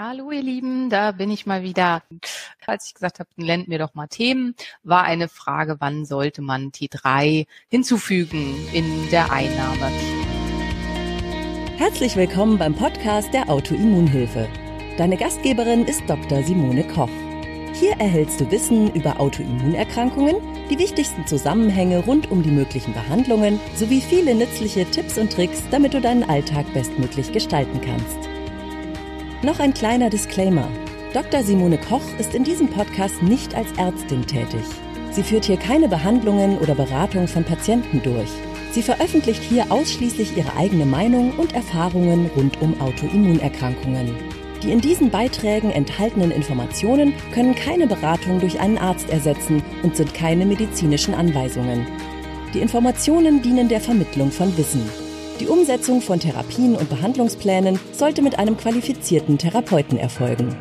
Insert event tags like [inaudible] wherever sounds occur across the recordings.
Hallo ihr Lieben, da bin ich mal wieder. Als ich gesagt habe, lend mir doch mal Themen, war eine Frage, wann sollte man T3 hinzufügen in der Einnahme. Herzlich willkommen beim Podcast der Autoimmunhilfe. Deine Gastgeberin ist Dr. Simone Koch. Hier erhältst du Wissen über Autoimmunerkrankungen, die wichtigsten Zusammenhänge rund um die möglichen Behandlungen sowie viele nützliche Tipps und Tricks, damit du deinen Alltag bestmöglich gestalten kannst. Noch ein kleiner Disclaimer. Dr. Simone Koch ist in diesem Podcast nicht als Ärztin tätig. Sie führt hier keine Behandlungen oder Beratung von Patienten durch. Sie veröffentlicht hier ausschließlich ihre eigene Meinung und Erfahrungen rund um Autoimmunerkrankungen. Die in diesen Beiträgen enthaltenen Informationen können keine Beratung durch einen Arzt ersetzen und sind keine medizinischen Anweisungen. Die Informationen dienen der Vermittlung von Wissen. Die Umsetzung von Therapien und Behandlungsplänen sollte mit einem qualifizierten Therapeuten erfolgen.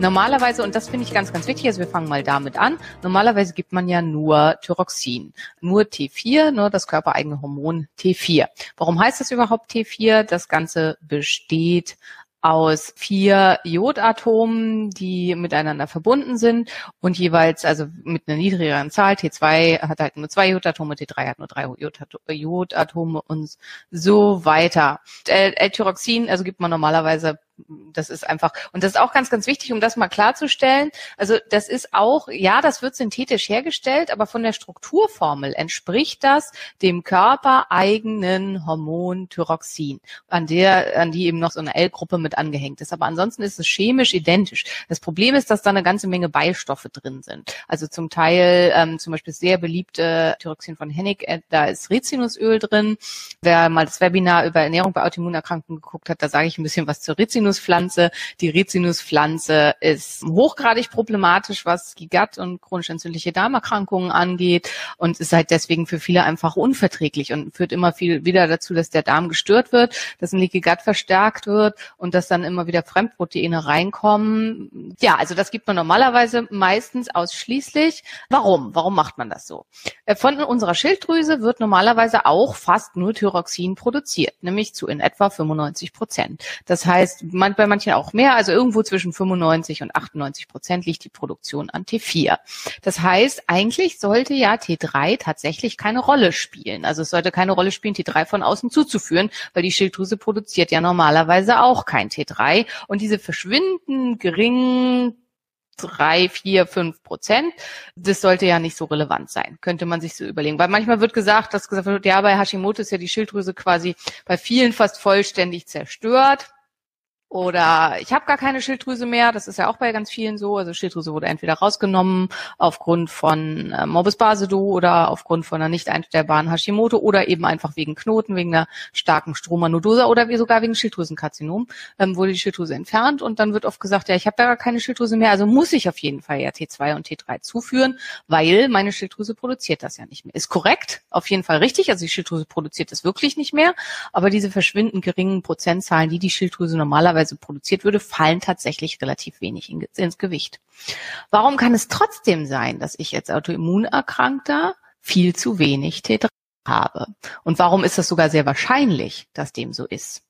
Normalerweise, und das finde ich ganz, ganz wichtig, also wir fangen mal damit an, normalerweise gibt man ja nur Thyroxin, nur T4, nur das körpereigene Hormon T4. Warum heißt das überhaupt T4? Das Ganze besteht aus vier Jodatomen, die miteinander verbunden sind und jeweils also mit einer niedrigeren Zahl. T2 hat halt nur zwei Jodatome, T3 hat nur drei Jodatome und so weiter. L-Tyroxin, also gibt man normalerweise das ist einfach, und das ist auch ganz, ganz wichtig, um das mal klarzustellen. Also das ist auch, ja, das wird synthetisch hergestellt, aber von der Strukturformel entspricht das dem körpereigenen Hormon Thyroxin, an der, an die eben noch so eine L-Gruppe mit angehängt ist. Aber ansonsten ist es chemisch identisch. Das Problem ist, dass da eine ganze Menge Beistoffe drin sind. Also zum Teil, ähm, zum Beispiel sehr beliebte Thyroxin von Hennig, äh, da ist Rizinusöl drin. Wer mal das Webinar über Ernährung bei Autoimmunerkrankungen geguckt hat, da sage ich ein bisschen was zur Rizinus Rizinuspflanze. Die Rizinuspflanze ist hochgradig problematisch, was die Gut- und chronisch entzündliche Darmerkrankungen angeht und ist halt deswegen für viele einfach unverträglich und führt immer viel wieder dazu, dass der Darm gestört wird, dass ein Leaky Gut verstärkt wird und dass dann immer wieder Fremdproteine reinkommen. Ja, also das gibt man normalerweise meistens ausschließlich. Warum? Warum macht man das so? Äh, von unserer Schilddrüse wird normalerweise auch fast nur Thyroxin produziert, nämlich zu in etwa 95 Prozent. Das heißt, man, bei manchen auch mehr, also irgendwo zwischen 95 und 98 Prozent liegt die Produktion an T4. Das heißt, eigentlich sollte ja T3 tatsächlich keine Rolle spielen. Also es sollte keine Rolle spielen, T3 von außen zuzuführen, weil die Schilddrüse produziert ja normalerweise auch kein T3. Und diese verschwinden geringen drei, vier, fünf Prozent. Das sollte ja nicht so relevant sein, könnte man sich so überlegen. Weil manchmal wird gesagt, dass gesagt wird, ja, bei Hashimoto ist ja die Schilddrüse quasi bei vielen fast vollständig zerstört. Oder ich habe gar keine Schilddrüse mehr. Das ist ja auch bei ganz vielen so. Also Schilddrüse wurde entweder rausgenommen aufgrund von äh, Morbus Basedow oder aufgrund von einer nicht einstellbaren Hashimoto oder eben einfach wegen Knoten, wegen einer starken Stromanodose oder sogar wegen Schilddrüsenkarzinom ähm, wurde die Schilddrüse entfernt. Und dann wird oft gesagt, ja, ich habe da gar keine Schilddrüse mehr, also muss ich auf jeden Fall ja T2 und T3 zuführen, weil meine Schilddrüse produziert das ja nicht mehr. Ist korrekt, auf jeden Fall richtig. Also die Schilddrüse produziert das wirklich nicht mehr. Aber diese verschwindend geringen Prozentzahlen, die die Schilddrüse normalerweise normalerweise produziert würde, fallen tatsächlich relativ wenig ins Gewicht. Warum kann es trotzdem sein, dass ich als Autoimmunerkrankter viel zu wenig T3 habe? Und warum ist das sogar sehr wahrscheinlich, dass dem so ist?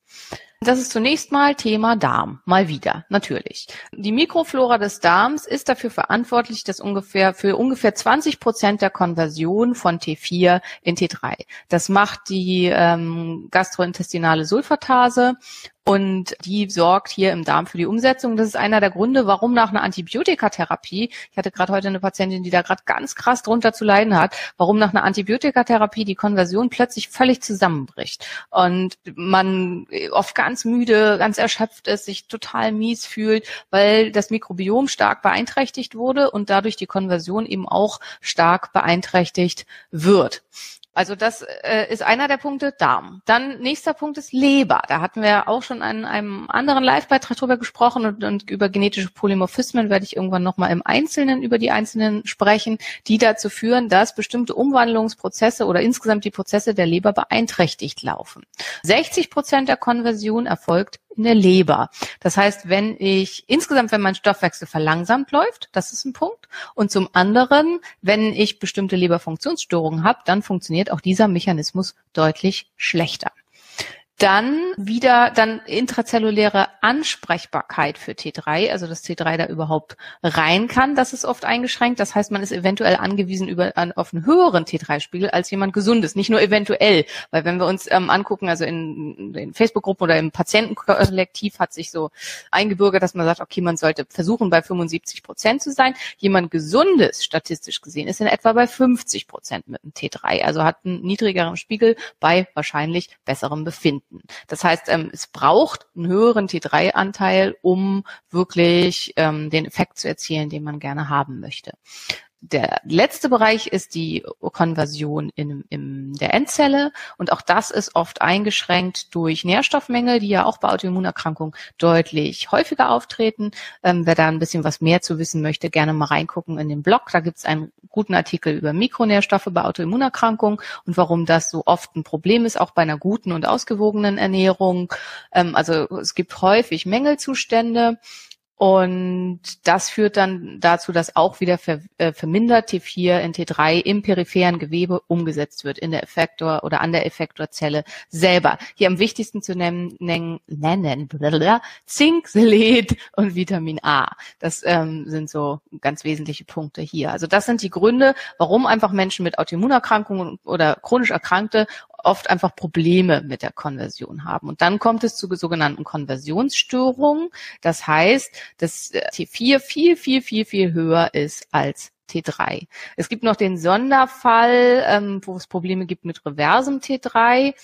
Das ist zunächst mal Thema Darm. Mal wieder, natürlich. Die Mikroflora des Darms ist dafür verantwortlich, dass ungefähr für ungefähr 20 Prozent der Konversion von T4 in T3. Das macht die ähm, gastrointestinale Sulfatase und die sorgt hier im Darm für die Umsetzung. Das ist einer der Gründe, warum nach einer Antibiotikatherapie, ich hatte gerade heute eine Patientin, die da gerade ganz krass drunter zu leiden hat, warum nach einer Antibiotikatherapie die Konversion plötzlich völlig zusammenbricht und man oft ganz müde, ganz erschöpft ist, sich total mies fühlt, weil das Mikrobiom stark beeinträchtigt wurde und dadurch die Konversion eben auch stark beeinträchtigt wird. Also das äh, ist einer der Punkte, Darm. Dann nächster Punkt ist Leber. Da hatten wir auch schon in einem anderen Live-Beitrag drüber gesprochen und, und über genetische Polymorphismen werde ich irgendwann nochmal im Einzelnen über die einzelnen sprechen, die dazu führen, dass bestimmte Umwandlungsprozesse oder insgesamt die Prozesse der Leber beeinträchtigt laufen. 60 Prozent der Konversion erfolgt in der Leber. Das heißt, wenn ich insgesamt, wenn mein Stoffwechsel verlangsamt läuft, das ist ein Punkt. Und zum anderen, wenn ich bestimmte Leberfunktionsstörungen habe, dann funktioniert auch dieser Mechanismus deutlich schlechter. Dann wieder dann intrazelluläre Ansprechbarkeit für T3, also dass T3 da überhaupt rein kann, das ist oft eingeschränkt. Das heißt, man ist eventuell angewiesen über, an, auf einen höheren T3-Spiegel als jemand gesundes. Nicht nur eventuell, weil wenn wir uns ähm, angucken, also in, in Facebook-Gruppen oder im Patientenkollektiv hat sich so eingebürgert, dass man sagt, okay, man sollte versuchen, bei 75 Prozent zu sein. Jemand gesundes, statistisch gesehen, ist in etwa bei 50 Prozent mit einem T3, also hat einen niedrigeren Spiegel bei wahrscheinlich besserem Befinden finden. Das heißt, ähm, es braucht einen höheren T3-Anteil, um wirklich ähm, den Effekt zu erzielen, den man gerne haben möchte. Der letzte Bereich ist die Konversion in, in der Endzelle und auch das ist oft eingeschränkt durch Nährstoffmängel, die ja auch bei Autoimmunerkrankungen deutlich häufiger auftreten. Ähm, wer da ein bisschen was mehr zu wissen möchte, gerne mal reingucken in den Blog. Da gibt es einen guten Artikel über Mikronährstoffe bei Autoimmunerkrankungen und warum das so oft ein Problem ist, auch bei einer guten und ausgewogenen Ernährung. Ähm, also es gibt häufig Mängelzustände und das führt dann dazu, dass auch wieder ver, äh, vermindert T4 in T3 im peripheren Gewebe umgesetzt wird, in der Effektor oder an der Effektorzelle selber. Hier am wichtigsten zu nennen, nennen, nennen Zink, Selet und Vitamin A. Das ähm, sind so ganz wesentliche Punkte hier. Also das sind die Gründe, warum einfach Menschen mit Autoimmunerkrankungen oder chronisch Erkrankte oft einfach Probleme mit der Konversion haben. Und dann kommt es zu sogenannten Konversionsstörungen. Das heißt, dass äh, T4 viel, viel, viel, viel höher ist als T3. Es gibt noch den Sonderfall, ähm, wo es Probleme gibt mit reversem T3.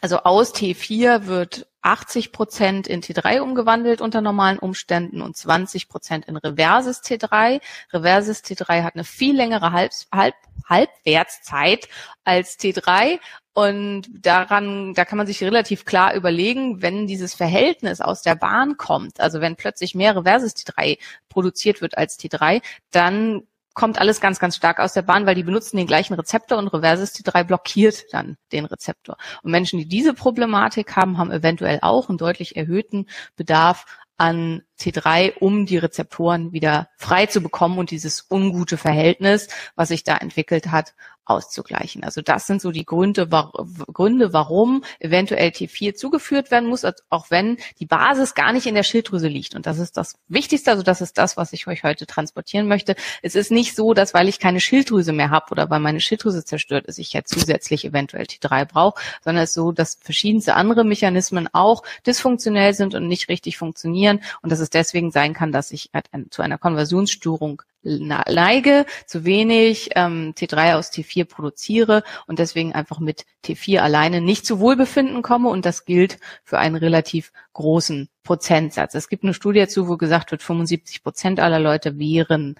Also aus T4 wird 80 Prozent in T3 umgewandelt unter normalen Umständen und 20 Prozent in reverses T3. Reverses T3 hat eine viel längere Halb, Halb, Halbwertszeit als T3 und daran, da kann man sich relativ klar überlegen, wenn dieses Verhältnis aus der Bahn kommt, also wenn plötzlich mehr reverses T3 produziert wird als T3, dann kommt alles ganz, ganz stark aus der Bahn, weil die benutzen den gleichen Rezeptor und Reverses T3 blockiert dann den Rezeptor. Und Menschen, die diese Problematik haben, haben eventuell auch einen deutlich erhöhten Bedarf an T3, um die Rezeptoren wieder frei zu bekommen und dieses ungute Verhältnis, was sich da entwickelt hat, auszugleichen. Also das sind so die Gründe, war, Gründe, warum eventuell T4 zugeführt werden muss, auch wenn die Basis gar nicht in der Schilddrüse liegt. Und das ist das Wichtigste, also das ist das, was ich euch heute transportieren möchte. Es ist nicht so, dass weil ich keine Schilddrüse mehr habe oder weil meine Schilddrüse zerstört ist, ich ja zusätzlich eventuell T3 brauche, sondern es ist so, dass verschiedenste andere Mechanismen auch dysfunktionell sind und nicht richtig funktionieren. Und das es deswegen sein kann, dass ich zu einer Konversionsstörung neige, zu wenig ähm, T3 aus T4 produziere und deswegen einfach mit T4 alleine nicht zu Wohlbefinden komme und das gilt für einen relativ großen Prozentsatz. Es gibt eine Studie dazu, wo gesagt wird, 75 Prozent aller Leute wären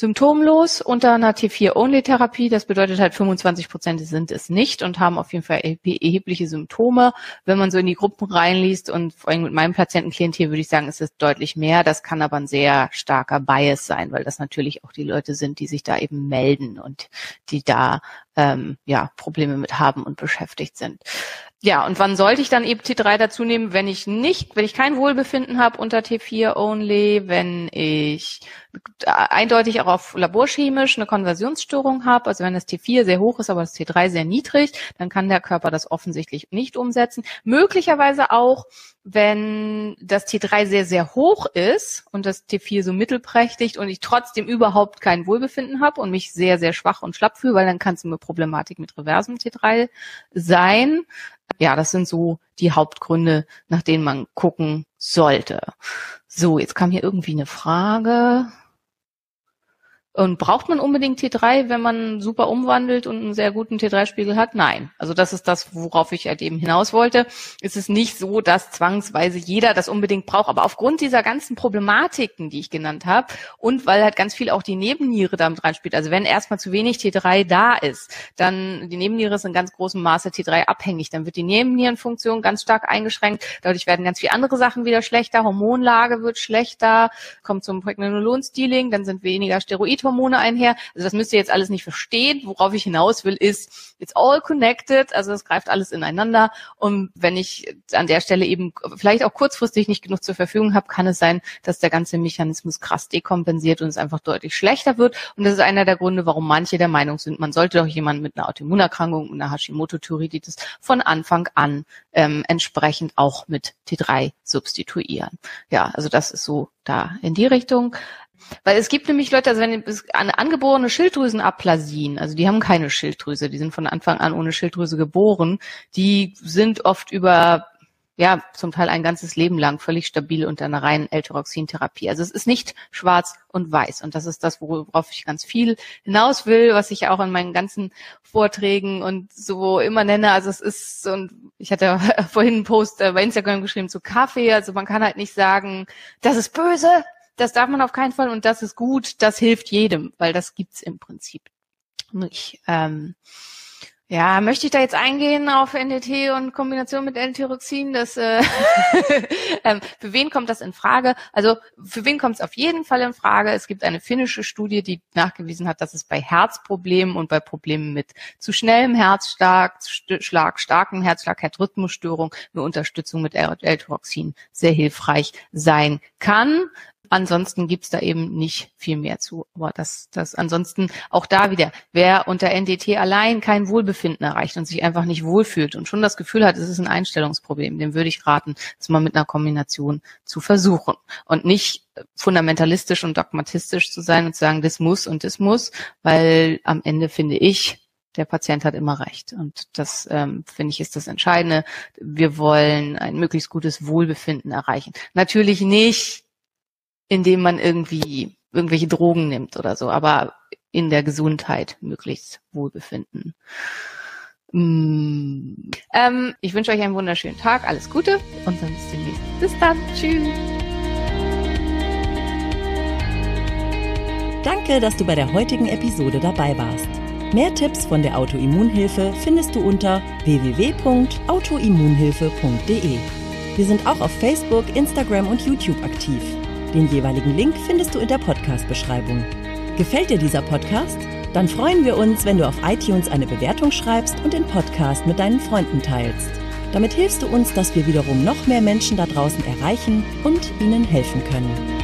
symptomlos unter einer T4-Only-Therapie. Das bedeutet halt 25 Prozent sind es nicht und haben auf jeden Fall erhebliche Symptome. Wenn man so in die Gruppen reinliest und vor allem mit meinem Patientenklientel würde ich sagen, ist es deutlich mehr. Das kann aber ein sehr starker Bias sein, weil das natürlich auch die Leute sind, die sich da eben melden und die da ähm, ja Probleme mit haben und beschäftigt sind. Ja, und wann sollte ich dann eben T3 dazu nehmen, wenn ich nicht, wenn ich kein Wohlbefinden habe unter T4 only, wenn ich eindeutig auch auf laborchemisch eine Konversionsstörung habe, also wenn das T4 sehr hoch ist, aber das T3 sehr niedrig, dann kann der Körper das offensichtlich nicht umsetzen. Möglicherweise auch, wenn das T3 sehr, sehr hoch ist und das T4 so mittelprächtig und ich trotzdem überhaupt kein Wohlbefinden habe und mich sehr, sehr schwach und schlapp fühle, weil dann kann es Problematik mit reversem T3 sein ja, das sind so die Hauptgründe, nach denen man gucken sollte. So, jetzt kam hier irgendwie eine Frage. Und braucht man unbedingt T3, wenn man super umwandelt und einen sehr guten T3-Spiegel hat? Nein. Also das ist das, worauf ich halt eben hinaus wollte. Es ist nicht so, dass zwangsweise jeder das unbedingt braucht. Aber aufgrund dieser ganzen Problematiken, die ich genannt habe, und weil halt ganz viel auch die Nebenniere damit reinspielt, also wenn erstmal zu wenig T3 da ist, dann die Nebenniere ist in ganz großem Maße T3 abhängig. Dann wird die Nebennierenfunktion ganz stark eingeschränkt. Dadurch werden ganz viele andere Sachen wieder schlechter. Hormonlage wird schlechter, kommt zum Pregnenolon-Stealing, dann sind weniger Thyroidhormone einher. Also das müsst ihr jetzt alles nicht verstehen. Worauf ich hinaus will, ist, it's all connected. Also es greift alles ineinander. Und wenn ich an der Stelle eben vielleicht auch kurzfristig nicht genug zur Verfügung habe, kann es sein, dass der ganze Mechanismus krass dekompensiert und es einfach deutlich schlechter wird. Und das ist einer der Gründe, warum manche der Meinung sind, man sollte doch jemanden mit einer Autoimmunerkrankung, einer Hashimoto-Thyreoiditis von Anfang an ähm, entsprechend auch mit T3 substituieren. Ja, also das ist so da in die Richtung. Weil es gibt nämlich Leute, also wenn es angeborene Schilddrüsenaplasien, also die haben keine Schilddrüse, die sind von Anfang an ohne Schilddrüse geboren, die sind oft über ja, zum Teil ein ganzes Leben lang völlig stabil unter einer reinen L-Tyroxin-Therapie. Also es ist nicht schwarz und weiß. Und das ist das, worauf ich ganz viel hinaus will, was ich auch in meinen ganzen Vorträgen und so immer nenne. Also es ist, und ich hatte [laughs] vorhin einen Post äh, bei Instagram geschrieben zu Kaffee. Also man kann halt nicht sagen, das ist böse, das darf man auf keinen Fall und das ist gut, das hilft jedem, weil das gibt's im Prinzip nicht. Ähm, ja, möchte ich da jetzt eingehen auf NDT und Kombination mit L-Tyroxin? Das, äh, [laughs] ähm, für wen kommt das in Frage? Also für wen kommt es auf jeden Fall in Frage? Es gibt eine finnische Studie, die nachgewiesen hat, dass es bei Herzproblemen und bei Problemen mit zu schnellem Herzschlag, Schlag, starkem Herzschlag, Herzrhythmusstörung eine Unterstützung mit L-Tyroxin sehr hilfreich sein kann. Ansonsten gibt's da eben nicht viel mehr zu. Aber das, das ansonsten auch da wieder, wer unter NDT allein kein Wohlbefinden erreicht und sich einfach nicht wohlfühlt und schon das Gefühl hat, es ist ein Einstellungsproblem, dem würde ich raten, es mal mit einer Kombination zu versuchen und nicht fundamentalistisch und dogmatistisch zu sein und zu sagen, das muss und das muss, weil am Ende finde ich, der Patient hat immer recht. Und das, ähm, finde ich, ist das Entscheidende. Wir wollen ein möglichst gutes Wohlbefinden erreichen. Natürlich nicht indem man irgendwie irgendwelche Drogen nimmt oder so, aber in der Gesundheit möglichst Wohlbefinden. Mm. Ähm, ich wünsche euch einen wunderschönen Tag, alles Gute und dann bis demnächst. Bis dann, tschüss. Danke, dass du bei der heutigen Episode dabei warst. Mehr Tipps von der Autoimmunhilfe findest du unter www.autoimmunhilfe.de. Wir sind auch auf Facebook, Instagram und YouTube aktiv. Den jeweiligen Link findest du in der Podcast-Beschreibung. Gefällt dir dieser Podcast? Dann freuen wir uns, wenn du auf iTunes eine Bewertung schreibst und den Podcast mit deinen Freunden teilst. Damit hilfst du uns, dass wir wiederum noch mehr Menschen da draußen erreichen und ihnen helfen können.